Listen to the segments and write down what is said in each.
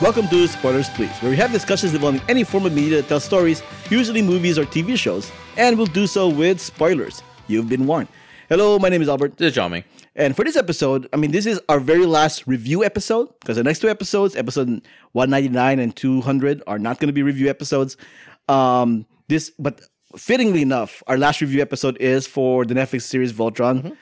Welcome to Spoilers Please, where we have discussions involving any form of media that tells stories, usually movies or TV shows, and we'll do so with spoilers. You've been warned. Hello, my name is Albert. This is Ming. And for this episode, I mean, this is our very last review episode because the next two episodes, episode 199 and 200, are not going to be review episodes. Um, this, but fittingly enough, our last review episode is for the Netflix series Voltron,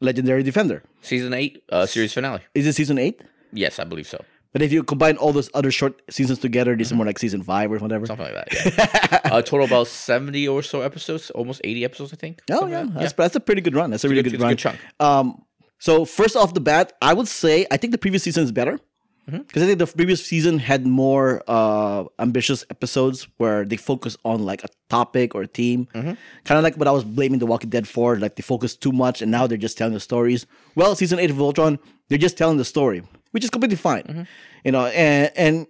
Legendary Defender. Season 8, uh, series finale. Is it season eight? Yes, I believe so. But if you combine all those other short seasons together, this is more like season five or whatever. Something like that. Yeah. uh, total about 70 or so episodes, almost 80 episodes, I think. Oh yeah, like that. that's, that's a pretty good run. That's a really good- good, it's a run. good chunk. Um, so first off the bat, I would say I think the previous season is better Mm-hmm. because I think the previous season had more uh, ambitious episodes where they focus on like a topic or a theme, Mm-hmm. kind of like what I was blaming The Walking Dead for. Like they focus too much, and now they're just telling the stories. Well, season eight of Voltron, they're just telling the story, which is completely fine, Mm-hmm. you know, and and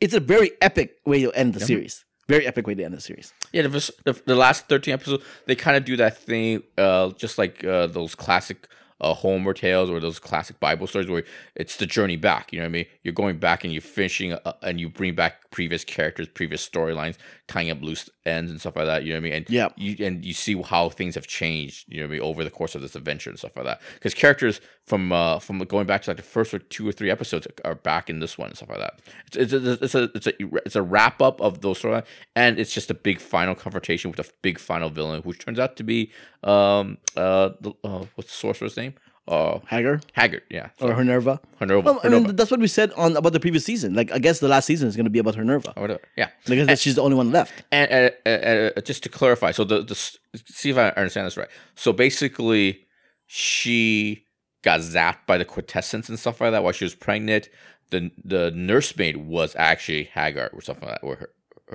it's a very epic way to end the series. Very epic way to end the series. Yeah, the, the, the last 13 episodes, they kind of do that thing, uh, just like uh, those classic uh, Homer tales or those classic Bible stories where it's the journey back. You know what I mean? You're going back and you're finishing uh, and you bring back previous characters, previous storylines, tying up loose ends and stuff like that. You know what I mean? And Yeah. you and you see how things have changed. You know what I mean over the course of this adventure and stuff like that. Because characters from uh, from going back to like the first or two or three episodes are back in this one and stuff like that. It's, it's, a, it's a it's a it's a wrap up of those storylines, and it's just a big final confrontation with a big final villain, which turns out to be um uh, the, uh what's the sorcerer's name? Uh, Haggar Haggard. Yeah, or Honerva. Minerva. Well, I mean, that's what we said on about the previous season. Like, I guess the last season is going to be about Honerva Or whatever. Yeah. because that she's the only one left. and uh, uh, just to clarify, so the, the see if I understand this right. So basically, she got zapped by the quintessence and stuff like that while she was pregnant. The the nursemaid was actually Haggar or something like that, or her,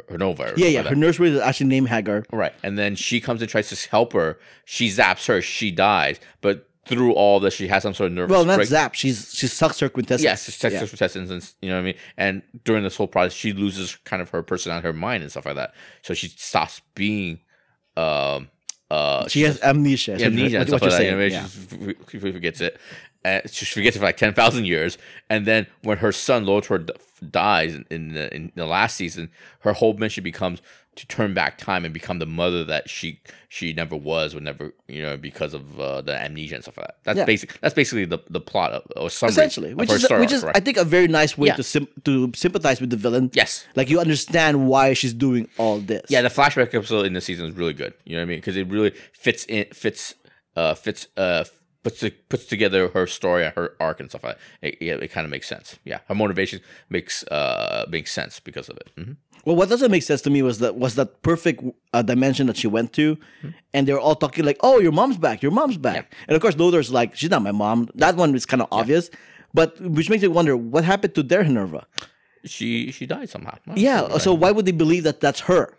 her Nova. Or Yeah, yeah. like Her that. nurse was actually named Haggar. Right, and then she comes and tries to help her. She zaps her. She dies, but through all this, she has some sort of nervous. Well, not break- Zap. She's she sucks her quintessence. Yes, it's Yeah. Texas quintessence, and you know what I mean. And during this whole process, she loses kind of her personality, her mind, and stuff like that. So she stops being. Um, uh, She has amnesia. what- amnesia what stuff you're like that. saying. You know, yeah. she, forgets it. And she forgets it for like ten thousand years, and then when her son Lotor dies in the in the last season, her whole mission becomes to turn back time and become the mother that she she never was, or never you know because of uh, the amnesia and stuff like that. That's Yeah. basic. That's basically the, the plot of or summary Essentially, of which is which is right? I think a very nice way Yeah. to sim- to sympathize with the villain. yes. Like you understand why she's doing all this. Yeah, the flashback episode in this season is really good. You know what I mean? Because it really fits in, fits, uh, fits, uh, puts to, puts together her story, and her arc, and stuff like that. It, yeah, it kind of makes sense. Yeah, her motivation makes uh makes sense because of it. hmm Well, what doesn't make sense to me was that was that perfect uh, dimension that she went to, Hmm. and they're all talking like, "Oh, your mom's back, your mom's back," and of course, Lotor's like, "She's not my mom." That one is kind of obvious, but which makes me wonder what happened to their Minerva. She she died somehow. Yeah, so why would they believe that that's her?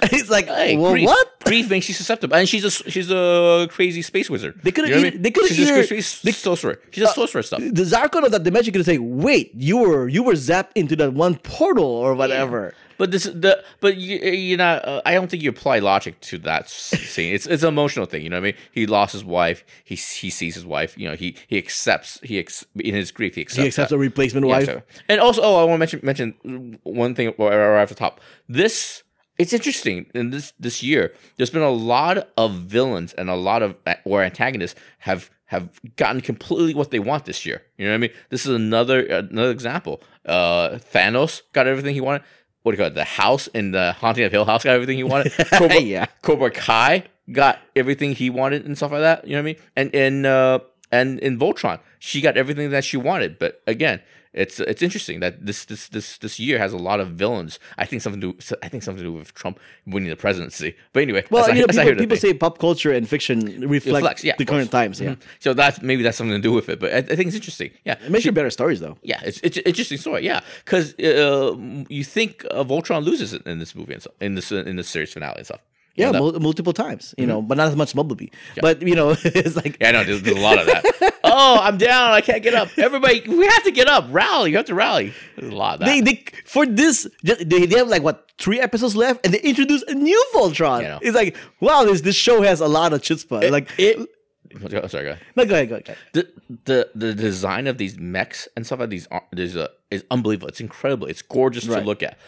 Yeah. it's like, Hey, well, grief, what? grief makes you susceptible, and she's a she's a crazy space wizard. They could've You know what I mean? they could've she's a either- sorcerer. She's a sorcerer stuff. The Zarkon of that dimension could say, "Wait, you were you were zapped into that one portal or whatever." But this the but you you know uh, I don't think you apply logic to that scene. It's it's an emotional thing. You know what I mean? He lost his wife. He he sees his wife. You know he he accepts he ex, in his grief he accepts He accepts that. a replacement Yeah, wife. And also, oh, I want to mention mention one thing right right off the top. This it's interesting in this this year. There's been a lot of villains and a lot of or antagonists have have gotten completely what they want this year. You know what I mean? This is another another example. Uh, Thanos got everything he wanted. What do you call it? The house in the Haunting of Hill House got everything he wanted. Cobra, Yeah. Cobra Kai got everything he wanted and stuff like that. You know what I mean? And and uh, and in Voltron, she got everything that she wanted. But again, it's it's interesting that this this this this year has a lot of villains. I think something to do, I think something to do with Trump winning the presidency. But anyway, Well, you know, that's not people, people say pop culture and fiction reflect Reflects, yeah, the current times. Yeah, Mhm. So that's maybe that's something to do with it. But I, I think it's interesting. Yeah, it makes for better stories though. yeah, it's it's an interesting story. Yeah, because uh, you think uh, Voltron loses in this movie and so, in this in this series finale and stuff. Yeah, mul- multiple times, you mm-hmm. know, but not as much Bumblebee. But you know, it's like Yeah, I know. There's, there's a lot of that. oh, I'm down. I can't get up. Everybody, we have to get up. Rally. You have to rally. There's a lot of that. they, they for this they, they have like what three episodes left, and they introduce a new Voltron. Yeah, It's like wow, this this show has a lot of chutzpah. like it Oh, sorry, go ahead. No, go ahead, go ahead. The the the design of these mechs and stuff like these are there's a is unbelievable. It's incredible. It's gorgeous to look at.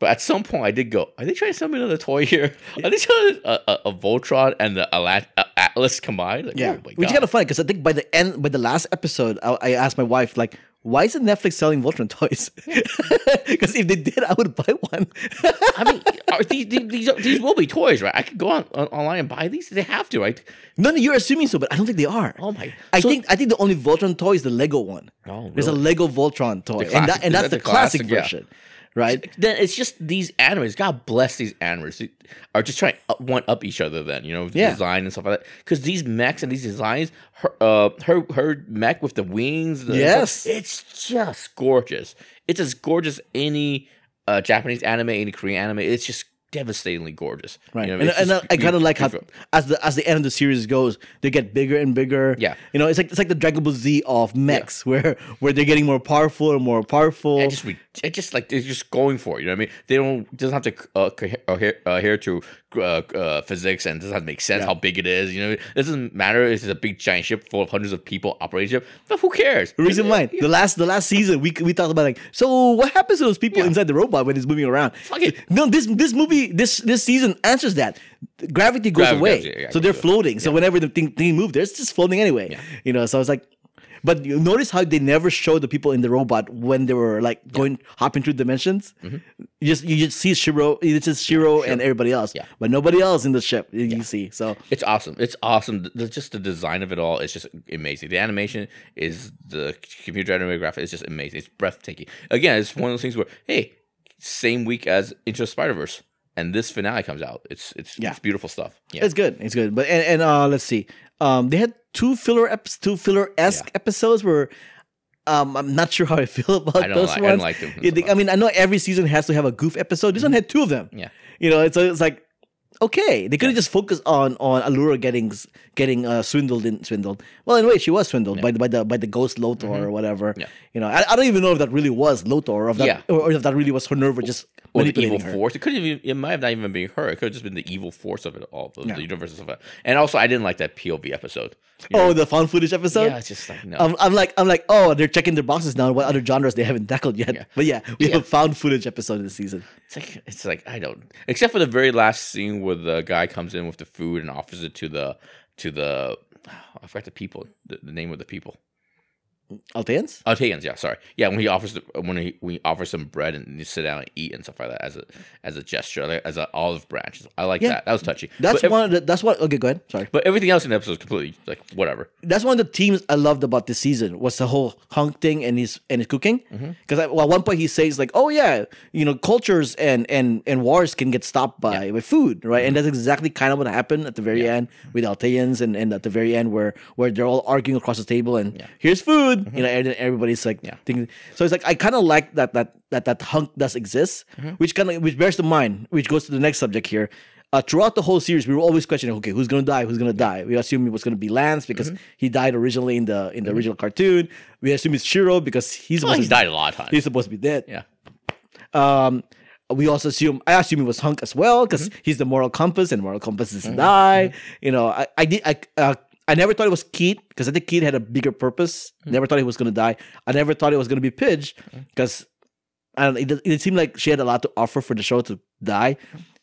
But at some point, I did go. Are they trying to sell me another toy here? Are they to a, a, a Voltron and the Alat- uh, Atlas combined? Like, Yeah, oh which is kind of funny because I think by the end, by the last episode, I, I asked my wife like, "Why isn't Netflix selling Voltron toys?" Because if they did, I would buy one. I mean, are these, these these these will be toys, right? I could go on, on online and buy these. They have to, right? no, no, you're assuming so, but I don't think they are. Oh my! I so- think I think the only Voltron toy is the Lego one. Oh, There's a? Lego Voltron toy, The and, that, and that's that the the classic, classic? Yeah. Right? then it's just these animators. God bless these animators. They Are just trying to up, one up each other. Then you know, Yeah. design and stuff like that. Because these mechs and these designs, her uh, her her mech with the wings. The, Yes. it's just gorgeous. It's as gorgeous as any uh, Japanese anime, any Korean anime. It's just devastatingly gorgeous. Right, You know, and, and just I, kind of like how as the as the end of the series goes, they get bigger and bigger. Yeah. you know, it's like it's like the Dragon Ball Z of mechs, where where they're getting more powerful and more powerful. And just it just like they're just going for it. You know what I mean? They don't doesn't have to uh, cohe- adhere, adhere to uh, uh, physics and doesn't make sense Yeah. how big it is. You know, it doesn't matter. It's a big giant ship full of hundreds of people operating ship. But who cares? Reason why the last the last season we we talked about like so what happens to those people Yeah. inside the robot when it's moving around? Fuck it. No, this this movie this this season answers that. Gravity goes Gravity away, yeah, yeah, so they're floating. So whenever the thing, thing moves, they're just floating anyway. Yeah. You know, so I was like, but you notice how they never show the people in the robot when they were like going hopping through dimensions. You just you just see Shiro, it's just Shiro and everybody else, Mm-hmm. Yeah. but nobody else in the ship. You, you see, so It's awesome. It's awesome. The, just the design of it all is just amazing. The animation is the computer generated graphic is just amazing. It's breathtaking. Again, it's one of those things where hey, same week as Into Spider Verse, and this finale comes out. It's it's, Yeah. it's beautiful stuff. Yeah. It's good. It's good. But and, and uh let's see. Um they had two filler eps two filler esque episodes where um I'm not sure how I feel about I those like- I don't like them Yeah, they- I mean, I know every season has to have a goof episode. This one had two of them. Yeah. You know, it's it's like okay, they could have just focused on on Allura getting getting uh, swindled in swindled. Well, in a way, she was swindled by the by the by the ghost Lotor or whatever. Mm-hmm. Yeah. You know, I, I don't even know if that really was Lotor or if that Yeah. or, or if that really was Honerva just or the evil her. force. It could have. It might have not even been her. It could have just been the evil force of it all, of Yeah. the universe. Like that. And also, I didn't like that POV episode. You Oh, know? the found footage episode. yeah, it's just like no. I'm, I'm like I'm like oh they're checking their boxes now what other genres they haven't tackled yet Yeah. but yeah we Yeah. have found footage episode this season It's like it's like I don't. Except for the very last scene where the guy comes in with the food and offers it to the to the. I forgot the people. The, the name of the people. Alteans Altaians, yeah, sorry, yeah. When he offers the, when he when he offers some bread and you sit down and eat and stuff like that as a as a gesture, like, as an olive branch. I like Yeah. that. That was touchy. that's but, ev- one of the, that's what okay go ahead sorry but everything else in the episode is completely like whatever. that's one of the themes I loved about this season was the whole Hunk thing and his and his cooking Mm-hmm. because well, at one point he says like oh yeah you know cultures and and and wars can get stopped by by food right and that's exactly kind of what happened at the very Mm-hmm. Yeah. end with Alteans and and at the very end where where they're all arguing across the table and here's food you know and everybody's like Mm-hmm. Yeah. thinking so it's like I kind of like that that that that Hunk does exist Mm-hmm. which kind of which bears to mind which goes to the next subject here uh, throughout the whole series, we were always questioning, okay, who's gonna die? Who's gonna die? We assume it was gonna be Lance because Mm-hmm. he died originally in the in the original cartoon. We assume it's Shiro because he's Well, supposed he's to, died a lot of times. he's supposed to be dead. yeah. Um, we also assume I assume it was Hunk as well because Mm-hmm. he's the moral compass and moral compass is to die. You know, I I did I. Uh, I never thought it was Keith because I think Keith had a bigger purpose. Mm-hmm. Never thought he was gonna die. I never thought it was gonna be Pidge because I don't. It, it seemed like she had a lot to offer for the show to die,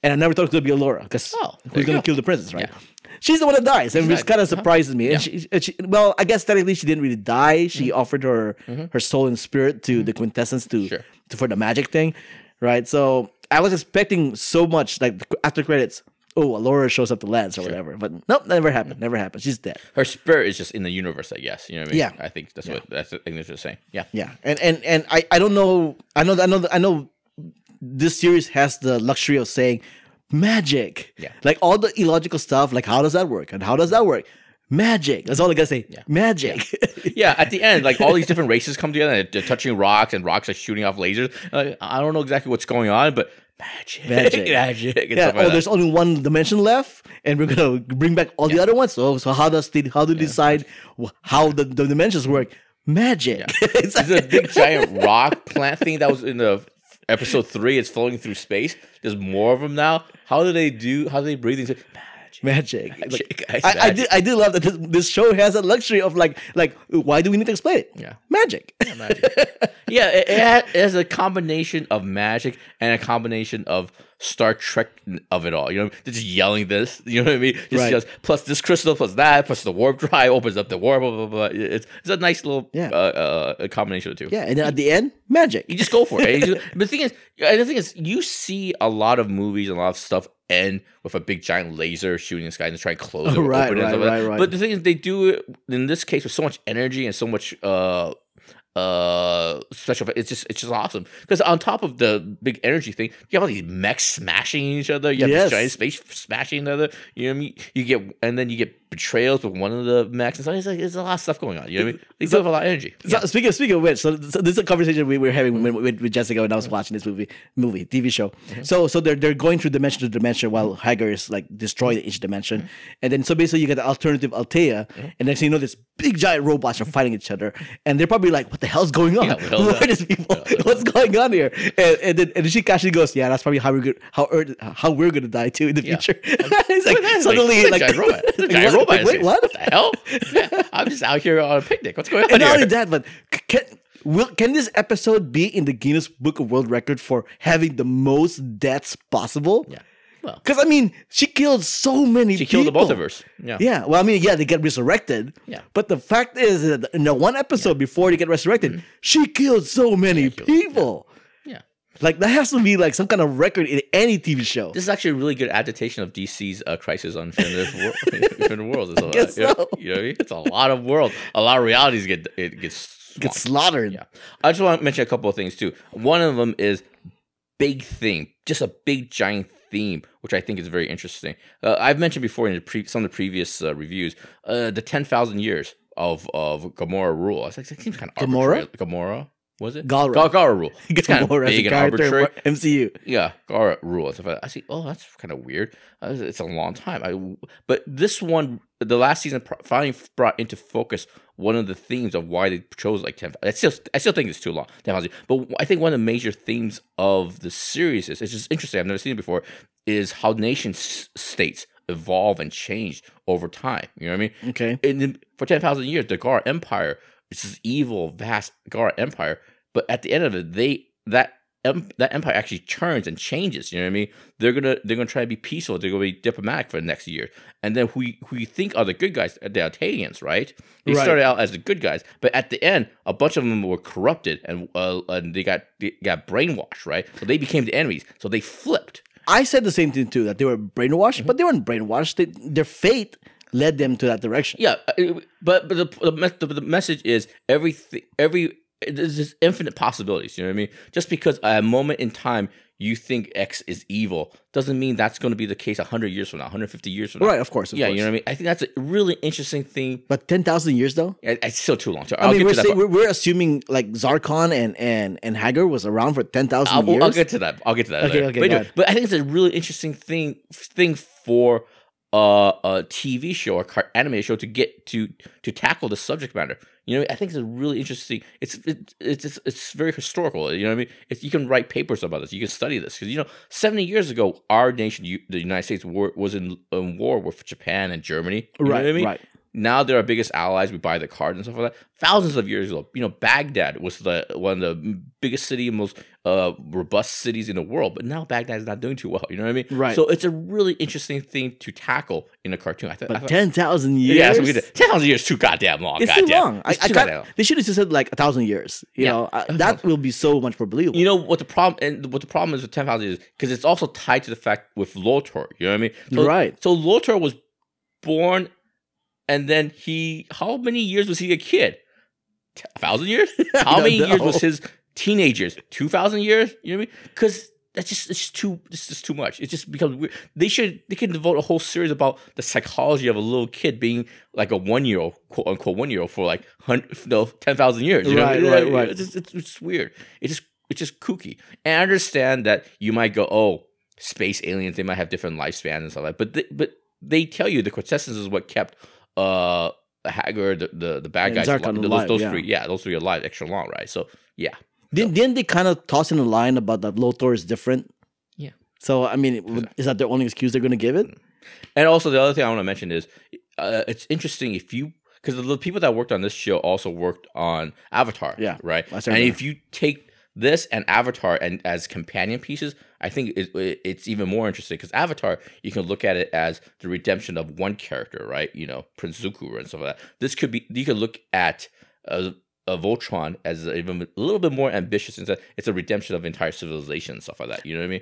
and I never thought it was gonna be Allura because Oh, who's gonna kill the princess, right? Yeah. She's the one that dies, and which kind of surprises me. And she, and she, well, I guess technically she didn't really die. She Mm-hmm. offered her her soul and spirit to the quintessence to, Sure. to for the magic thing, right? So I was expecting so much, like after credits. Oh, Allura shows up to Lance or whatever, but nope, never happened. Never happened. She's dead. Her spirit is just in the universe, I guess. You know what I mean? Yeah. I think that's what that's the thing that you're saying. Yeah. Yeah, and and and I I don't know. I know I know I know. This series has the luxury of saying magic. Yeah. like all the illogical stuff. Like how does that work and how does that work? Magic. That's all I gotta say. Magic. Yeah, at the end, like all these different races come together and they're touching rocks and rocks are shooting off lasers. Like, I don't know exactly what's going on, but magic. Magic. magic. yeah. Oh, like oh, that. there's only one dimension left, and we're gonna bring back all the other ones. So so how does the how do you decide how the, the dimensions work? Magic. It's There's a big giant rock plant thing that was in the episode three. It's floating through space. There's more of them now. How do they do? How do they breathe? Into magic. Magic. Like, Magic. I, I do I do love that this, this show has a luxury of like like why do we need to explain it? Yeah. Magic. magic. yeah, it, it has a combination of magic and a combination of Star Trek of it all. You know, they're just yelling this. You know what I mean? Just, Right. just plus this crystal, plus that, plus the warp drive opens up the warp. Blah blah blah. It's, it's a nice little Yeah. uh, uh, combination of the two. yeah, and then at the end, magic. You just go for it. Just- but the thing is, the thing is, you see a lot of movies and a lot of stuff end with a big giant laser shooting the sky and try and close it. Right, open it and right, like right, right. But the thing is, they do it in this case with so much energy and so much uh uh special it's just it's just awesome. Because on top of the big energy thing you have all these mechs smashing each other. You have Yes. this giant space smashing each other. You know what i mean? You get and then you get betrayals with one of the mechs and so it's like there's a lot of stuff going on. You know what i mean? They do have a lot of energy. So, speaking of, speaking of which, so, so this is a conversation we were having with, with, with Jessica when I was mm-hmm. watching this movie, movie TV show. Mm-hmm. So so they're they're going through dimension to dimension while Haggar is like destroying each dimension, mm-hmm. and then so basically you get the alternative Altea, and next thing you know, this big giant robots are fighting each other, and they're probably like, "What the hell's going on? Yeah, what are these people? What's going on here?" And, and then and casually goes, "Yeah, that's probably how we're good, how Earth, how we're gonna die too in the Yeah. future." it's like That's suddenly like, like, robot. A like, robot. in Wait, space. what? the hell? Yeah, I'm just out here on a picnic. What's going on And not here? only that, but can will can this episode be in the Guinness Book of World Record for having the most deaths possible? Yeah. Well, Because I mean, she killed so many. People. She killed the people. multiverse. Yeah. Yeah. Well, I mean, yeah, they get resurrected. Yeah. But the fact is that in the one episode before they get resurrected, she killed so many killed- people. Yeah. Like that has to be like some kind of record in any TV show. This is actually a really good adaptation of DC's uh, Crisis on Infinite, Wor- Infinite Worlds. It's a, guess you know, so. you know what I mean? It's a lot of world. A lot of realities get it gets Get slaughtered. Yeah. I just want to mention a couple of things too. One of them is big thing, just a big giant theme, which I think is very interesting. Uh, I've mentioned before in the pre- some of the previous uh, reviews, uh, the ten thousand years of of Gamora rule. I was like, it seems kind of Gamora? Gamora was it? Galra. Gal- Galra rule. It's kind of Gamora as a big and arbitrary. MCU. Yeah, Galra rule and stuff like that. I see. Oh, that's kind of weird. Uh, It's a long time. I, but this one, the last season, finally brought into focus one of the themes of why they chose like ten. I still, I still think it's too long. 10,000. But I think one of the major themes of the series is it's just interesting. I've never seen it before. Is how nation s- states evolve and change over time. You know what I mean? Okay. and then for 10,000 years, the Galra Empire is this evil, vast Galra Empire. But at the end of it, they that that empire actually turns and changes. You know what I mean? They're gonna they're gonna try to be peaceful. They're gonna be diplomatic for the next year. And then who you- who you think are the good guys? The Alteans, right? They Right. started out as the good guys, but at the end, a bunch of them were corrupted and uh, and they got they got brainwashed, right? So they became the enemies. So they flipped. I said the same thing too that they were brainwashed, Mm-hmm. but they weren't brainwashed. They, their fate led them to that direction. Yeah, uh, but but the the, the, message is everything every there's just infinite possibilities. You know what I mean? Just because at a moment in time you think X is evil doesn't mean that's going to be the case hundred years from now, 150 years from now. Right, of course. Of yeah, course. you know what I mean. I think that's a really interesting thing. But ten thousand years though. It's still too long. So I mean, get we're, to that. saying, we're we're assuming like Zarkon and and and Haggar was around for ten thousand I'll, years. I'll get to that. I'll get to that. Okay, later. okay, but, anyway, but I think it's a really interesting thing thing for uh, a TV show or car- animated show to get to to tackle the subject matter. You know, I think it's a really interesting. It's it, it's it's it's very historical. You know what I mean? It's, you can write papers about this. You can study this because you know, seventy years ago, our nation, you, the United States, war, was in, in war with Japan and Germany. You know right, what I mean? right. Now they're our biggest allies. We buy the cards and stuff like that. Thousands of years ago, you know, Baghdad was the one of the biggest city, most uh, robust cities in the world. But now Baghdad is not doing too well. You know what I mean? Right. So it's a really interesting thing to tackle in a cartoon. I, I But thought, ten thousand years. yeah, that's what we did. Ten thousand years is too goddamn long. It's too goddamn. long. I, It's I too got, goddamn long. they should have just said like a thousand years. You Yeah. know, I, that will be so much more believable. You know what the problem and what the problem is with ten thousand years because it's also tied to the fact with Lotor. You know what I mean? So, Right. So Lotor was born, and then he. How many years was he a kid? A thousand years? How many years was his teenage years? Two thousand years? You know what I mean? Because that's just it's just too it's just too much. It just becomes weird. They should they can devote a whole series about the psychology of a little kid being like a one year old quote unquote one year old for like no ten thousand years. You know? Right, right, right. It's just, it's, it's just weird. It's just it's just kooky. And I understand that you might go, oh, space aliens, they might have different lifespans and stuff like that. But they, but they tell you the quintessence is what kept uh Haggard, the the, the bad And guys, Zarkon those, alive, those yeah. three, yeah, those three are alive extra long, right? So yeah, Didn't, didn't they kind of toss in a line about that Lotor is different? Yeah. So I mean, w- is that their only excuse they're going to give it? And also the other thing I want to mention is uh, it's interesting if you because the people that worked on this show also worked on Avatar. Yeah, right. And started if you take this and Avatar and as companion pieces, I think it, it- it's even more interesting because Avatar you can look at it as the redemption of one character, right? You know, Prince Zuko and stuff like that. This could be you could look at. Uh, a Voltron as even a little bit more ambitious in that it's a redemption of entire civilization and stuff like that. You know what I mean?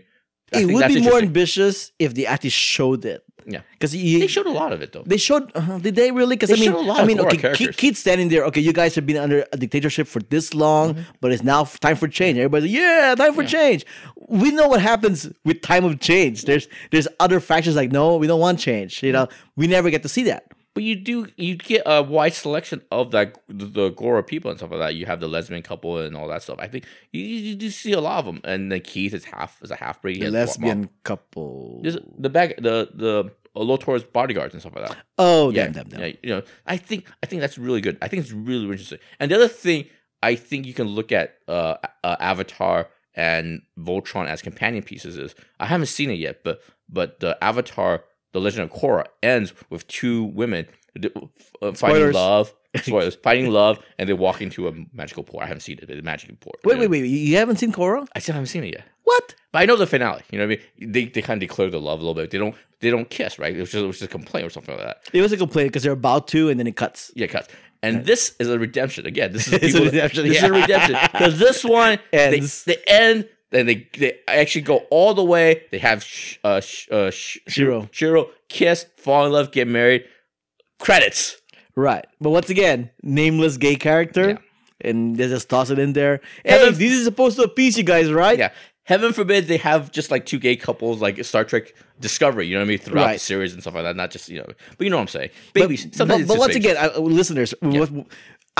I it would be more ambitious if they actually showed it. Yeah. because They showed a lot of it though. They showed. Uh, did they really? Because I mean, showed a lot I mean, okay, Keith standing there. Okay, you guys have been under a dictatorship for this long, Mm-hmm. but it's now time for change. Everybody's like, yeah, time for change. We know what happens with time of change. There's there's other factions like, no, we don't want change. You know, we never get to see that. But you do you get a wide selection of that the, the Galra people and stuff like that. You have the lesbian couple and all that stuff. I think you, you do see a lot of them. And then Keith is half is a half breed. He has Lesbian mom- couple. The back the the Lotor's bodyguards and stuff like that. Oh, Yeah, damn, damn, damn. yeah. You know, I think I think that's really good. I think it's really, really interesting. And the other thing, I think you can look at uh, uh Avatar and Voltron as companion pieces is I haven't seen it yet, but but the Avatar, the Legend of Korra, ends with two women uh, fighting Spoilers. love. Spoilers, fighting love, and they walk into a magical port. I haven't seen it, but it's magical port. Wait, wait, wait. You haven't seen Korra? I still haven't seen it yet. What? But I know the finale. You know what I mean? They, they kind of declare the love a little bit. They don't they don't kiss, right? It was just, it was just a complaint or something like that. It was a complaint because they're about to, and then it cuts. Yeah, it cuts. And this is a redemption. Again, this is a redemption, This is a redemption because this one Ends. They, they end. Then they they actually go all the way. They have sh, uh, sh, uh, sh, Shiro. Shiro kiss, fall in love, get married. Credits. Right. But once again, nameless gay character. Yeah. And they just toss it in there. Hey, Heaven- this is supposed to appease you guys, right? Yeah. Heaven forbid they have just like two gay couples like Star Trek Discovery. You know what I mean? Throughout the series and stuff like that. Not just you know, but you know what I'm saying. But- Babies. But, but it's once just again, I, listeners, what,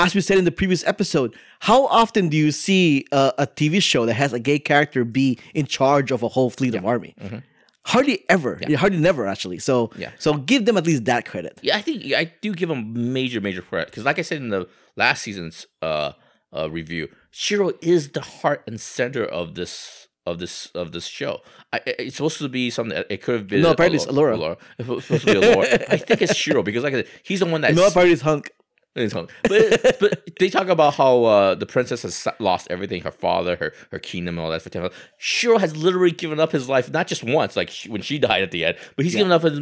as we said in the previous episode, how often do you see a, a TV show that has a gay character be in charge of a whole fleet of army? Hardly ever. Hardly never, actually. So, Mm-hmm. Yeah. so give them at least that credit. Yeah, I think I do give them major, major credit because, like I said in the last season's uh, uh, review, Shiro is the heart and center of this of this of this show. I, it's supposed to be something. It could have been No, apparently it's Allura. It's supposed to be Allura. I think it's Shiro because, like I said, he's the one that No part is Hunk. But but they talk about how uh, the princess has lost everything, her father, her her kingdom, and all that for Temple. Shiro has literally given up his life not just once, like she, when she died at the end, but he's given up his,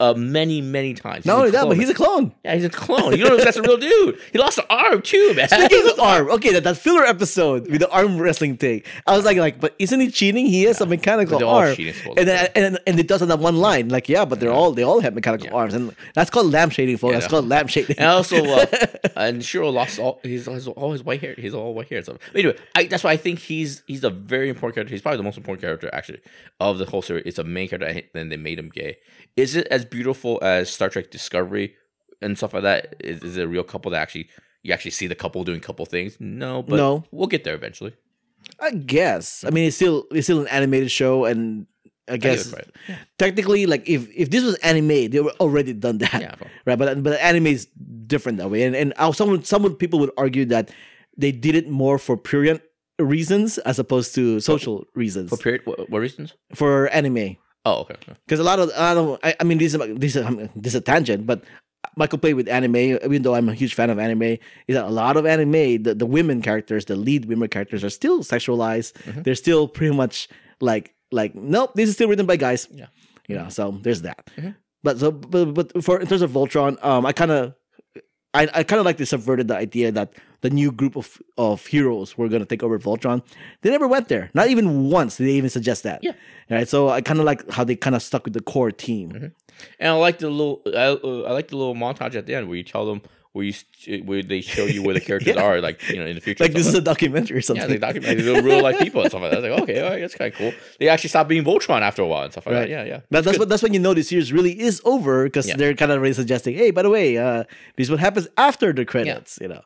uh, many many times. Not only that, but he's a clone. yeah, he's a clone. You don't know if that's a real dude. He lost an arm too, man. Speaking of arm, okay, that, that filler episode with the arm wrestling thing, I was like, like, but isn't he cheating? He has a mechanical arm, cheating, and then and, and it does on that one line, like, yeah, but they're all they all have mechanical arms, and that's called lamp shading, folks. Yeah, that's called lamp shading. And also, uh, and Shiro lost all his, his all his white hair. He's all white hair. and stuff. But anyway, I, that's why I think he's he's a very important character. He's probably the most important character actually of the whole series. It's a main character, and then they made him gay. Is it as beautiful as Star Trek Discovery and stuff like that? Is, is it a real couple that actually you actually see the couple doing couple things? No, but No. we'll get there eventually. I guess. I mean, it's still it's still an animated show, and I guess that's right. technically, like if if this was anime, they were already done that, Yeah, right? But but anime is different that way, and and some some people would argue that they did it more for prurient reasons as opposed to social reasons For period, what, what reasons? for anime. Oh, okay. okay. Because a lot of I don't I, I mean this is this is this is a tangent, but my complaint with anime, even though I'm a huge fan of anime, is that a lot of anime, the, the women characters, the lead women characters, are still sexualized. Mm-hmm. They're still pretty much like like nope, this is still written by guys. Yeah. you know. So there's that. Mhm. But so but, but for in terms of Voltron, um, I kind of. I, I kind of like they subverted the idea that the new group of, of heroes were going to take over Voltron. They never went there. Not even once did they even suggest that. Yeah. Right. So I kind of like how they kind of stuck with the core team. Mm-hmm. And I like the little, I, uh, I like the little montage at the end where you tell them where you st- where they show you where the characters Yeah. are, like you know, in the future. Like this is a documentary or something. yeah, they document they're real life people and stuff like that. I was like, okay, all right, that's kind of cool. They actually stopped being Voltron after a while and stuff like Right. that. Yeah, yeah. That, that's what that's when you know the series really is over because Yeah. they're kind of really suggesting, hey, by the way, uh, this is what happens after the credits. You know,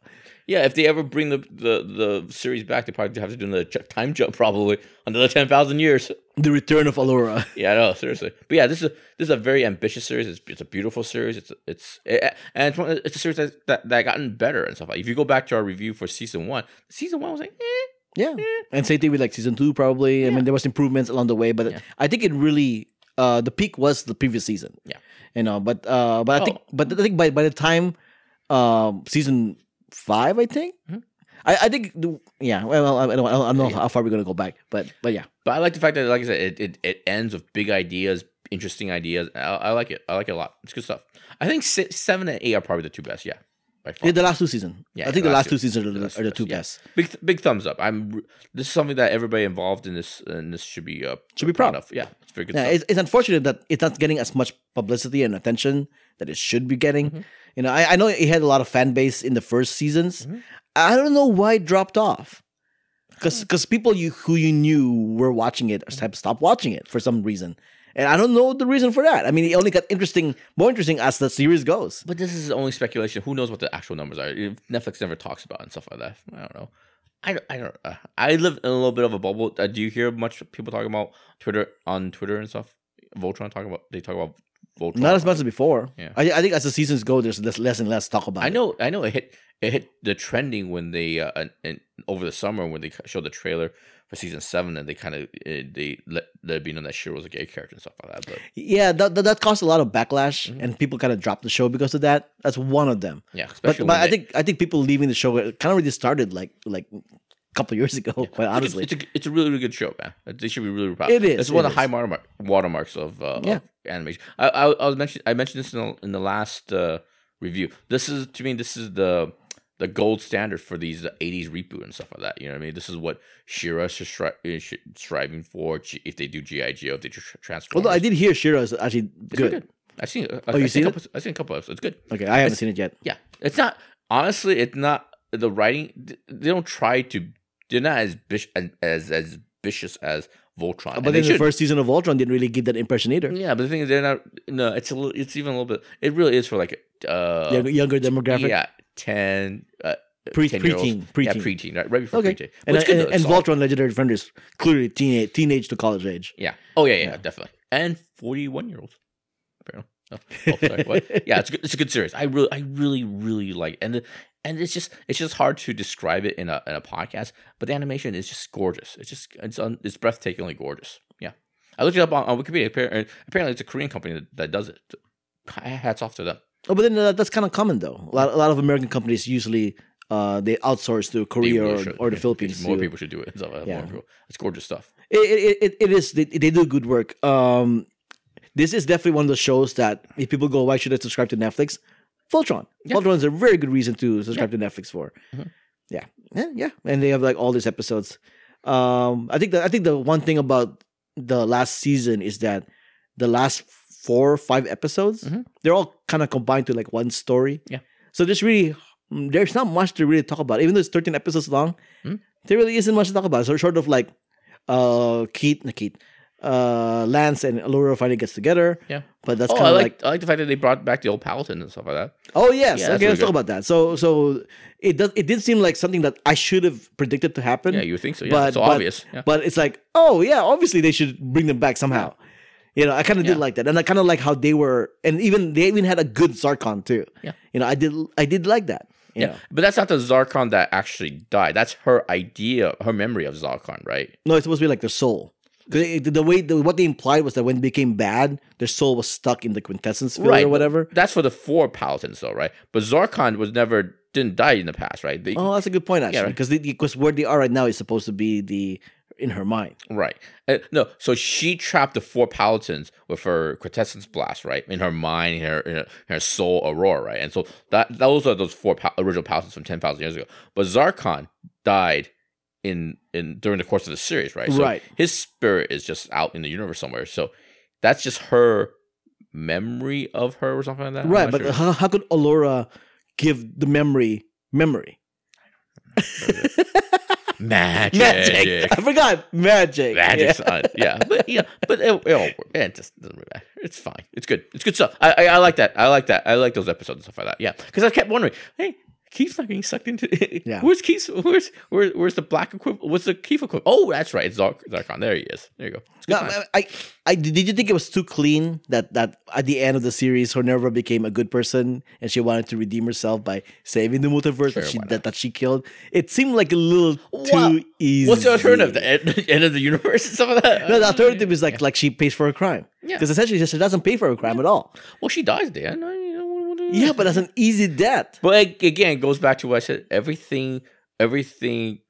Yeah, if they ever bring the, the, the series back, they probably have to do another ch- time jump, probably another ten thousand years. the return of Allura. Yeah, I know, seriously. But yeah, this is a, this is a very ambitious series. It's, it's a beautiful series. It's it's it, and it's, one, it's a series that, that that gotten better and stuff. Like if you go back to our review for season one, season one was like, eh. Yeah, and same thing with like season two. Probably, I mean, there was improvements along the way, but Yeah. I think it really uh, the peak was the previous season. Yeah. you know, but uh, but I think Oh. but I think by by the time um season five, I think. Mhm. I, I think yeah well I don't, I don't know Yeah. how far we're gonna go back but but yeah But I like the fact that, like I said, it, it, it ends with big ideas, interesting ideas. I, I like it. I like it a lot. It's good stuff. I think six, seven and eight are probably the two best. Yeah. Yeah, the last two seasons. Yeah, I think the last two. seasons are The last are the two best, best. big big thumbs up. I'm. This is something that everybody involved in this and this should be uh, Should be proud. of. Yeah, it's very good. Yeah, stuff. it's, it's unfortunate that it's not getting as much publicity and attention that it should be getting. Mhm. You know, I, I know it had a lot of fan base in the first seasons. Mhm. I don't know why it dropped off. Because because people you who you knew were watching it have stopped watching it for some reason, and I don't know the reason for that. I mean, it only got interesting, more interesting as the series goes. But this is only speculation. Who knows what the actual numbers are? If Netflix never talks about it and stuff like that. I don't know. I don't. I don't. Uh, I live in a little bit of a bubble. Uh, do you hear much people talking about Twitter on Twitter and stuff? Voltron talking about. They talk about Voltron. Not as much as before. Yeah. I, I think as the seasons go, there's less, less and less talk about. I it. know. I know. It hit. It hit the trending when they uh, and, and over the summer when they showed the trailer for season seven and they kind of uh, they let let it be known that Shiro was a gay character and stuff like that. But Yeah, that, that, that caused a lot of backlash, Mhm. and people kind of dropped the show because of that. That's one of them. yeah, But, especially but I they- think I think people leaving the show kind of already started like like a couple years ago. Quite honestly, it's, it's a it's a really really good show, man. They should be really proud. It is, It's one it of the high watermark, watermarks of, uh, Yeah. of animation. I, I I was mentioned I mentioned this in the, in the last uh, review. This is to me this is the the gold standard for these '80s reboot and stuff like that. You know what I mean? This is what She-Ra stri- is sh- striving for. G- If they do GI Joe, if they do tr- Transformers. although I did hear She-Ra is actually good. good. I've seen. it. Oh, you I've seen a it? couple, I've seen a couple episodes. It's good. Okay, I haven't It's- seen it yet. Yeah, it's not honestly. It's not the writing. They don't try to. They're not as bish, as, as as vicious as Voltron. and But then the should. first season of Voltron didn't really give that impression either. Yeah, but the thing is, they're not. No, it's a little. It's even a little bit. It really is for like uh younger, younger demographic. yeah ten uh Pre- 10-year-olds. preteen, yeah preteen. preteen right, right before Okay, preteen. and Which is good, and, and Voltron Legendary Defender is clearly teenage teenage to college age. yeah oh yeah, yeah Yeah. definitely and forty one year olds apparently. Oh, oh, sorry, yeah, it's a good, it's a good series. I really, I really, really like, it. and the, and it's just, it's just hard to describe it in a in a podcast. But the animation is just gorgeous. It's just, it's un, it's breathtakingly gorgeous. Yeah, I looked it up on, on Wikipedia. Apparently, apparently, it's a Korean company that, that does it. Hats off to them. Oh, but then uh, that's kind of common though. A lot, a lot of American companies usually uh, they outsource to Korea really or, should. or the Yeah, Philippines. More people should do it. So, uh, Yeah. more people. It's gorgeous stuff. it, it, it, it is they, they do good work um this is definitely one of the shows that if people go why should i subscribe to netflix voltron Yeah. voltron is a very good reason to subscribe to netflix for Mhm. yeah. yeah yeah and they have like all these episodes um i think that i think the one thing about the last season is that the last four or five episodes Mhm. they're all kind of combined to like one story Yeah. so there's really there's not much to really talk about even though it's 13 episodes long Mhm. there really isn't much to talk about so short of like uh Keith, Keith, uh Lance and Allura finally gets together. Yeah. But that's oh, kind I of like, like, I like the fact that they brought back the old Paladin and stuff like that. oh yes, Yeah, that's okay, let's really talk about that. So so it does it did seem like something that I should have predicted to happen. Yeah, you would think so. Yeah, But- it's so but- obvious. Yeah. But it's like, oh yeah, obviously they should bring them back somehow. You know, I kind of Yeah. did like that, and I kind of like how they were, and even they even had a good Zarkon too. Yeah. you know, I did I did like that. You Yeah, know. but that's not the Zarkon that actually died. That's her idea, her memory of Zarkon, right? No, it's supposed to be like their soul. Because the way the, what they implied was that when it became bad, their soul was stuck in the quintessence field Right, or whatever. That's for the four Paladins, though, right? But Zarkon was never didn't die in the past, right? They, Oh, that's a good point actually. right. Because because where they are right now is supposed to be the in her mind. Right. Uh, no, so she trapped the four paladins with her quintessence blast, right? In her mind, in her, in her, soul aurora, right? And so that those are those four pa- original paladins from 10,000 years ago. But Zarkon died in in during the course of the series, right? So Right. his spirit is just out in the universe somewhere. So that's just her memory of her or something like that. Right, but sure. how, how could Allura give the memory memory? magic. magic. I forgot magic. Magic Yeah. Yeah, but yeah, but it, it, all it just doesn't really matter. It's fine. It's good. It's good stuff. I, I I like that. I like that. I like those episodes and stuff like that. Yeah, because I kept wondering, hey, Keith's not getting sucked into. Yeah. Where's Keith? Where's where, Where's the black equivalent? What's the Keith equivalent? Oh, that's right. It's Zark, Zarkon. There he is. There you go. It's good No, times. I, I, did you think it was too clean that that at the end of the series, Honerva became a good person and she wanted to redeem herself by saving the multiverse Sure, that she that, that she killed? It seemed like a little too Well, easy. What's the alternative? The end, the end of the universe and stuff like that. No, the alternative is like like she pays for a crime. Yeah. Because essentially she doesn't pay for a crime at all. Well, she dies then. I- you know, Yeah, but that's an easy death. But again, it goes back to what I said. Everything, everything,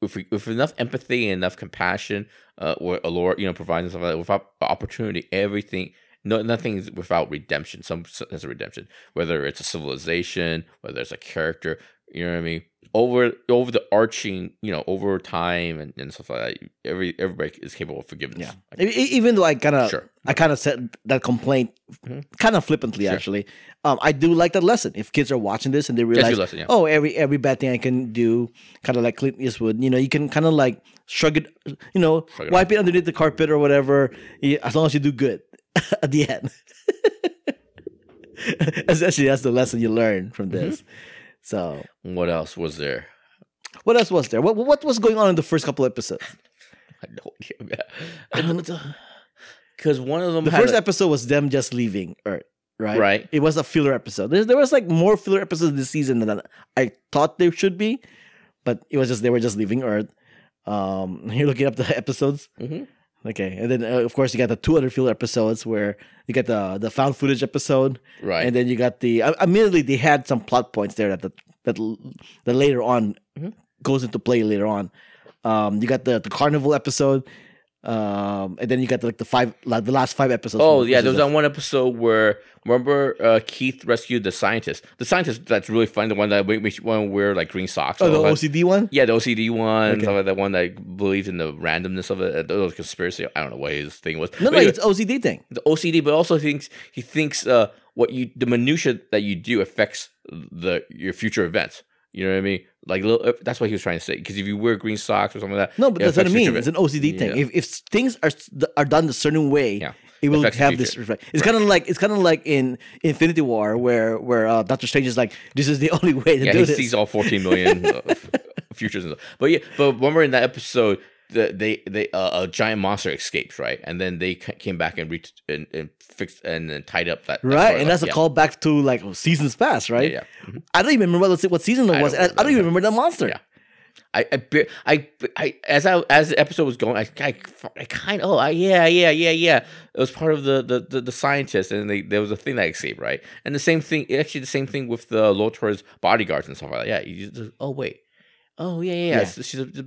with enough empathy and enough compassion, uh, or Allure, you know, providing stuff like that, without opportunity, everything, no, nothing is without redemption. Some has a redemption, whether it's a civilization, whether it's a character. You know what I mean? Over over the arching, you know, over time and, and stuff like that. Every everybody is capable of forgiveness. Yeah. Even though I kind of Sure. I kind of said that complaint Mhm. kind of flippantly Sure. actually. Um, I do like that lesson. If kids are watching this and they realize, lesson, yeah. oh, every every bad thing I can do, kind of like Clint Eastwood, you know, you can kind of like shrug it, you know, Shrug it wipe it underneath the carpet or whatever, as long as you do good at the end. Essentially, that's the lesson you learn from Mm-hmm. So, What else was there? what else was there? What what was going on in the first couple episodes? I don't idea. Because one of them The first a- episode was them just leaving Earth, right? Right. It was a filler episode. There, there was like more filler episodes this season than I thought there should be, but it was just they were just leaving Earth. Um, you're looking up the episodes. Mhm. Okay, and then uh, of course you got the two other filler episodes where you got the the found footage episode, right. and then you got the. Uh, admittedly, they had some plot points there that the, that that later on Mhm. goes into play later on. Um, you got the the carnival episode, um, and then you got like the five like the last five episodes. Oh yeah, there was one episode where remember uh, Keith rescued the scientist. The scientist that's really funny. The one that makes one wear like green socks. Oh, the. OCD one. Yeah, the OCD one. Okay. Like that one that believes in the randomness of it. The conspiracy. I don't know what his thing was. No, But no, anyway, it's OCD thing. the OCD, but also thinks he thinks uh, what you the minutia that you do affects the your future events. You know what I mean? Like little, uh, that's what he was trying to say. Because if you wear green socks or something like that, No, but that's what I mean. It's an. OCD thing. Yeah. If if things are are done a certain way, Yeah. it will have this future. effect. It's kind of like it's kind of like in Infinity War where where uh, Doctor Strange is like, this is the only way to yeah, do he this. sees all 14 million futures. And stuff. But yeah, But when we're in that episode, the, they they uh, a giant monster escapes, right? And then they ca- came back and reached and, and fixed and then tied up that, that Right, and that's a yeah. callback to like seasons past, right? Yeah, yeah. Mhm. I don't even remember what, what season it I was. don't I, I don't even remember that monster. Yeah. I, I, I, I, as I, as the episode was going, I, I, I kind of, oh, I, yeah, yeah, yeah, yeah. It was part of the, the, the, the scientist, and they, there was a thing that escaped, right? And the same thing, actually, the same thing with the Lotor's bodyguards and stuff like that. Yeah, you just, oh wait, oh yeah, yeah, yeah. Yeah. So she's a, the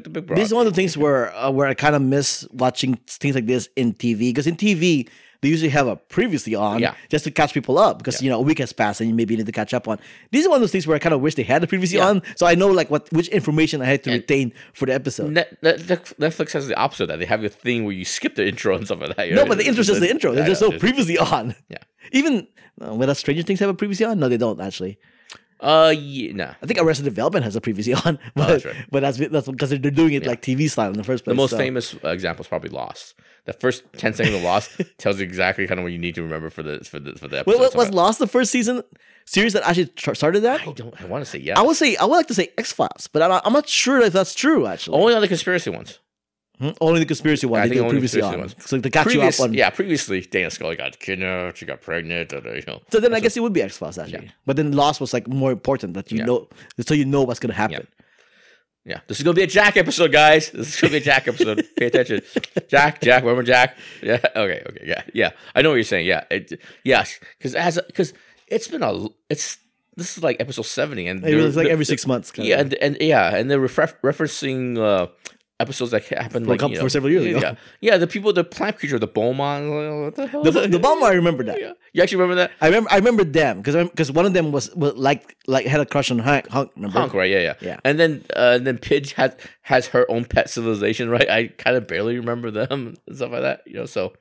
big. This is one of the things where uh, where I kind of miss watching things like this in TV because in TV they usually have a previously on Yeah. just to catch people up because you know a week has passed and you maybe need to catch up on. These are one of those things where I kind of wish they had the previously Yeah. on so I know like what which information I had to And- retain for the episode. Net, Net, Netflix has the opposite of that. They have a thing where you skip the intro and stuff like that. no, but the intro's just the intro. There's Yeah, just yeah, no previously on. Yeah. Even uh, when Stranger Things have a previously on, no, they don't actually. Uh, yeah, nah. I think Arrested Development has a previously on, but Oh, that's right. but that's that's because they're doing it Yeah. like TV style in the first place. The most so. famous example is probably Lost. The first ten seconds of Lost tells you exactly kind of what you need to remember for the for the for the episode. Wait, was Lost the first season series that actually started that? I don't. I want to say yeah. I would say I would like to say X Files, but I'm not, I'm not sure if that's true. Actually, only on the conspiracy ones. Hmm? only the conspiracy one. I they think did previously on, ones. so they got Previous, you up on. yeah, previously Dana Scully got kidnapped. She got pregnant. uh, you know. So then I guess it would be X Files actually, Yeah. but then Lost was like more important that you Yeah. know, so you know what's gonna happen. Yeah, this is gonna be a Jack episode, guys. This is gonna be a Jack episode. Pay attention, Jack. Jack, remember Jack? Yeah. Okay. Okay. Yeah. Yeah. I know what you're saying. Yeah. It, yes. Because as because it's been a it's this is like episode seventy and It was like every six months. Yeah, and, and yeah, and they're refer- referencing uh, episodes that happened For like couple- you know, for several years yeah, ago. Yeah, yeah, the people, the plant creature, the Balmera. What the hell? the the bomb. I remember that. Yeah. You actually remember that? I remember I remember them because because one of them was, was like like had a crush on Hunk. Hunk remember? Right? Yeah, yeah, Yeah. And then, uh, and then Pidge has has her own pet civilization, right? I kind of barely remember them and stuff like that, you know. So,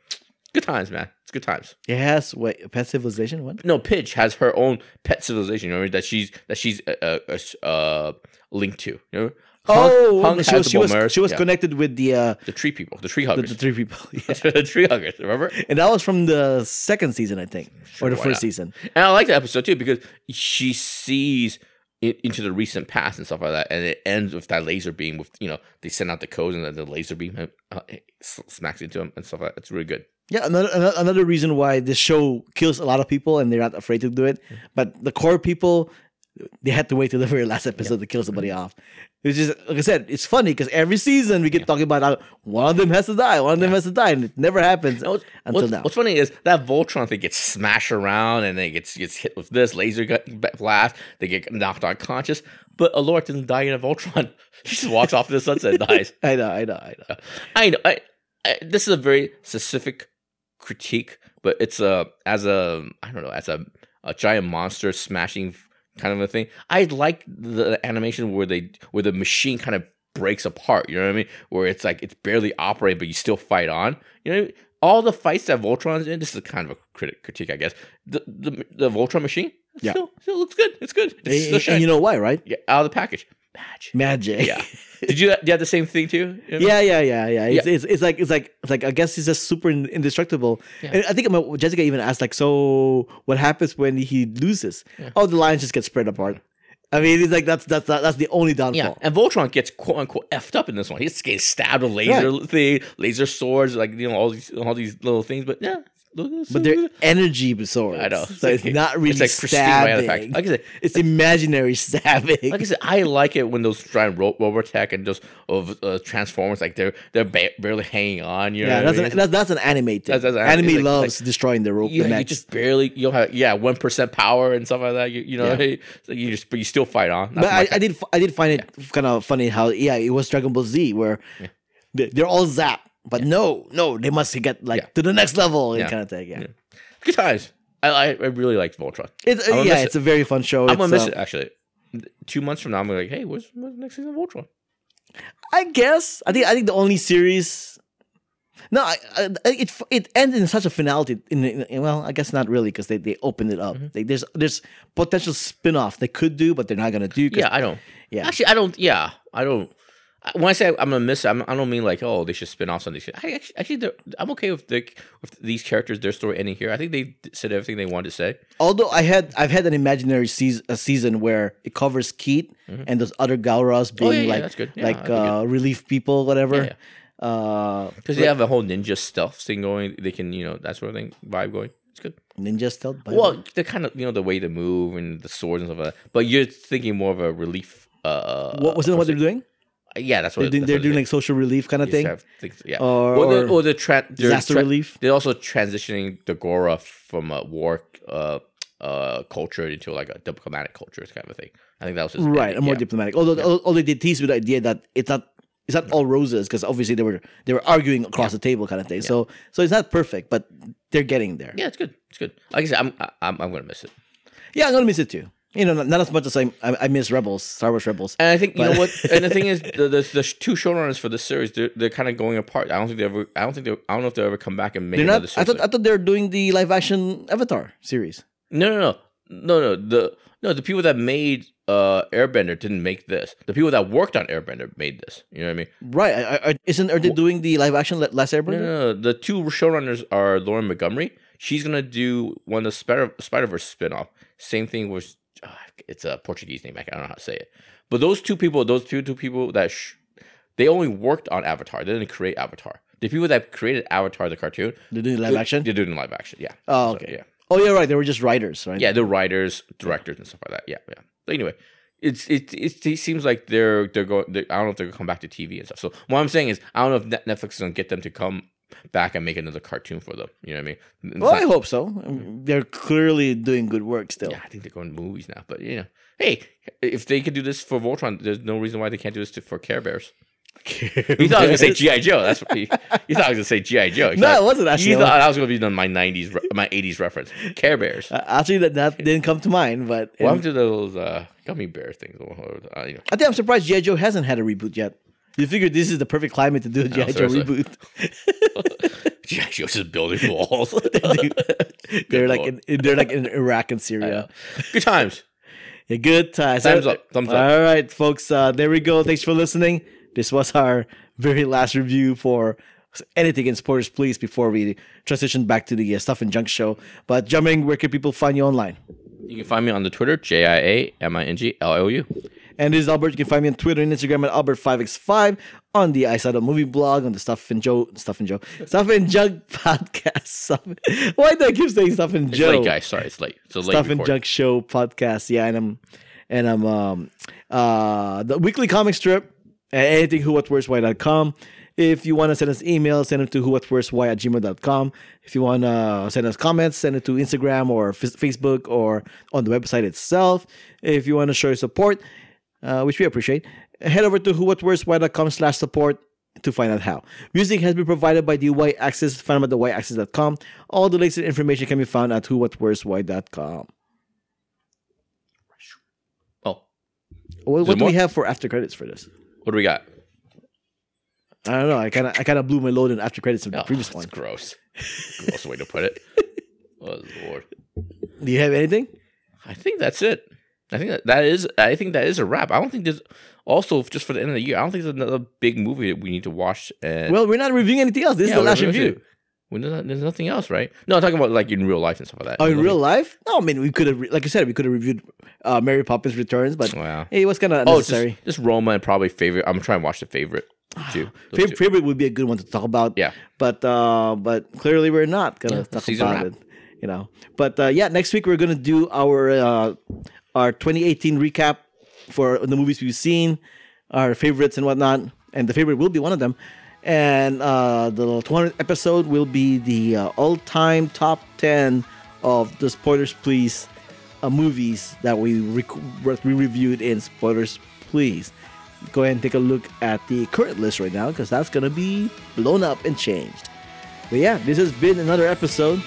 good times, man. It's good times. It has wait pet civilization. What? No, Pidge has her own pet civilization, you know, that she's that she's uh, uh, uh linked to, you know. Oh, she was she was she was yeah. connected with the uh the tree people, the tree huggers, the three people, yeah. the tree huggers. Remember? and that was from the second season, I think, or the first not? season. And I like that episode too because she sees in, into the recent past and stuff like that, and it ends with that laser beam. With you know, they send out the codes and then the laser beam uh, smacks into him and stuff like that. It's really good. Yeah, another another reason why this show kills a lot of people and they're not afraid to do it. But the core people, they had to wait till the very last episode to kill somebody off. It's just like I said, it's funny because every season we get talking about how one of them has to die, one of them has to die, and it never happens what's, until what's, now. what's funny is that Voltron thing gets smashed around and then gets gets hit with this laser blast. They get knocked unconscious, but Allura doesn't die in a Voltron. She just walks off to the sunset and dies. I know, I know, I know. I know. I, I, this is a very specific critique, but it's a as a I don't know as a a giant monster smashing kind of a thing. I like the animation where they where the machine kind of breaks apart. You know what I mean? Where it's like it's barely operating, but you still fight on. You know. All the fights that Voltron's in, this is kind of a critic, critique, I guess. The the, the Voltron machine, Yeah. still, still looks good. It's good. It's And, and you know why, right? yeah, out of the package, magic. Magic. Yeah. Did you, you have the same thing too? You know? Yeah, yeah, yeah, yeah. It's, Yeah. It's, it's like it's like it's like I guess he's just super indestructible. Yeah. And I think Jessica even asked like, so what happens when he loses? Yeah. Oh, the lines just get spread apart. I mean, it's like that's that's that's the only downfall. Yeah, and Voltron gets quote unquote effed up in this one. He's getting stabbed with laser thing, laser swords, like you know all these all these little things. But yeah, But they're energy swords. I know. So it's not really it's like pristine right out of the stabbing. Like I said, it's imaginary stabbing. like I said, I like it when those giant ro- Robotech and those of uh, Transformers like they're they're ba- barely hanging on. You know yeah, that's I mean? an, that's, that's an anime thing. That's- that's an anime anime, like- loves destroying the rope. yeah, the you just barely you'll have yeah one percent power and stuff like that. You, you know, Yeah. you just but you still fight on. But I, I did I did find it kind of funny how yeah it was Dragon Ball Z where they- they're all zap, but no no they must get like Yeah. to the next level and Yeah. kind of thing. Yeah, Yeah. good times. I, I really liked Voltron. it's uh, yeah it's a very fun show. I'm It's, gonna miss uh, it actually. Two months from now, I'm gonna be like, hey, where's, where's the next season of Voltron? I guess I think I think the only series. No, I, I, it it ended in such a finality. In, in well, I guess not really because they, they opened it up. Mm-hmm. Like, there's there's potential spin off they could do, but they're not gonna do. Yeah, I don't. yeah. Actually, I don't. Yeah, I don't. When I say I'm gonna miss, I'm, I don't mean like oh they should spin off something. I actually, actually I'm okay with the with these characters, their story ending here. I think they said everything they wanted to say. Although I had I've had an imaginary season a season where it covers Keith and those other Galras being Mm-hmm. Oh, yeah, yeah, like. Yeah, like uh, relief people, whatever. Yeah, Uh, Because they have a whole ninja stealth thing going. They can you know that sort of thing vibe going. It's good. ninja stealth. By Well, they're kind of you know the way they move and the swords and stuff like that. But you're thinking more of a relief. Uh, what wasn't what they're doing? Yeah, that's what They're doing, they're doing like social relief kind of thing. have yeah. Or- or, the, or the tra- disaster tra- relief. They're also transitioning the Galra from a war uh, uh, culture into like a diplomatic culture kind of thing. I think that was his right, a more yeah. diplomatic. Although although they tease with the idea that it's not it's not all roses because obviously they were they were arguing across the table kind of thing. So so it's not perfect, but they're getting there. Yeah, it's good. It's good. Like I said, I'm I'm, I'm gonna miss it. Yeah, I'm gonna miss it too. You know, not, not as much as I, I miss Rebels, Star Wars Rebels. And I think you know what. And the thing is, the, the the two showrunners for this series, they're, they're kind of going apart. I don't think they ever. I don't think they. I don't know if they'll ever come back and make They're another not. series. I thought I thought they're doing the live action Avatar series. No, no, no, no, no. The no, the people that made uh Airbender didn't make this. The people that worked on Airbender made this. You know what I mean? Right? I, I, isn't are they doing the live action Last No, Airbender? no, no. The two showrunners are Lauren Montgomery. She's gonna do one of the Spider Spider Verse spinoff. Same thing with uh, it's a Portuguese name. I don't know how to say it. But those two people, those two two people that sh- they only worked on Avatar. They didn't create Avatar. The people that created Avatar, the cartoon, They're doing live action. they're doing live action. Yeah. Oh, So, okay. yeah. Oh, yeah, right. They were just writers, right? Yeah, they're writers, directors, and stuff like that. Yeah, yeah. But anyway, it's it, it it seems like they're they're going. They're, I don't know if they're gonna come back to TV and stuff. So what I'm saying is, I don't know if Netflix is gonna get them to come back and make another cartoon for them. You know what I mean? It's Well, not- I hope so. They're clearly doing good work still. yeah, I think they're going to movies now. But you know, hey, if they could do this for Voltron, there's no reason why they can't do this to, for Care Bears. You thought I was gonna say GI Joe. That's what you, you thought I was gonna say GI Joe. You No, thought- it wasn't actually. You thought I was gonna be done my '90s, re- my '80s reference. Care Bears. Uh, actually, that, that didn't come to mind, but What happened to those uh, gummy bear things? Uh, you know, I think I'm surprised G.I. Joe hasn't had a reboot yet. You figure this is the perfect climate to do a G.I. Joe reboot. GI Joe's just building walls. they're like in, they're like in Iraq and Syria. Good times. Yeah, good times. Thumbs up, thumbs up. All right, folks. Uh, there we go. Thanks for listening. This was our very last review for anything in Spoilers Please before we transition back to the uh, Stuff and Junk show. But Jiaming, where can people find you online? You can find me on the Twitter, J I A M I N G L O U. And this is Albert. You can find me on Twitter and Instagram at Albert5x5 on the I Movie blog, on the Stuff and Joe, Stuff and Joe, Stuff and Junk podcast. Stuff, why do I keep saying Stuff and Joe? It's late, guys. Sorry, it's late. It's a late Stuff and record. Junk Show podcast. Yeah, and I'm and I'm um uh the weekly comic strip at anything who what where's why.com. If you want to send us emails, send it to who what where's why at gmail.com. If you want to send us comments, send it to Instagram or f- Facebook or on the website itself. If you want to show your support, uh, which we appreciate, head over to whowhatwhereswhy.com slash support to find out how. Music has been provided by the Y Axis, find them at the yaxis.com. All the links and information can be found at whowhatwhereswhy.com. Oh, What, what do we have for after credits for this? what do we got? I don't know. I kind of I kind of blew my load in after credits of the Oh, previous that's one. gross. gross way to put it. Oh lord. Do you have anything? I think that's it. I think that, that is. I think that is a wrap. I don't think there's also just for the end of the year. I don't think there's another big movie that we need to watch. And Well, we're not reviewing anything else. This Yeah, is the last review. There's, not- there's nothing else, right? No, I'm talking about like in real life and stuff like that. Oh, in real life? No, I mean we could have, like I said, we could have reviewed uh, Mary Poppins Returns, but Wow. hey, it was kind of Oh, just, unnecessary. just Roma and probably favorite. I'm trying to watch the favorite too. Those Fav- two. favorite would be a good one to talk about. Yeah. but uh, but clearly we're not gonna Yeah, talk about wrap. it. You know, but uh, yeah, next week we're gonna do our uh, our 2018 recap for the movies we've seen, our favorites and whatnot, and the favorite will be one of them. And uh, the 200th episode will be the uh, all-time top 10 of the spoilers please uh, movies that we rec- we reviewed in spoilers please. Go ahead and take a look at the current list right now because that's gonna be blown up and changed. But yeah this has been another episode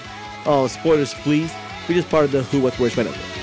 of spoilers please. Which is part of the who what where's when network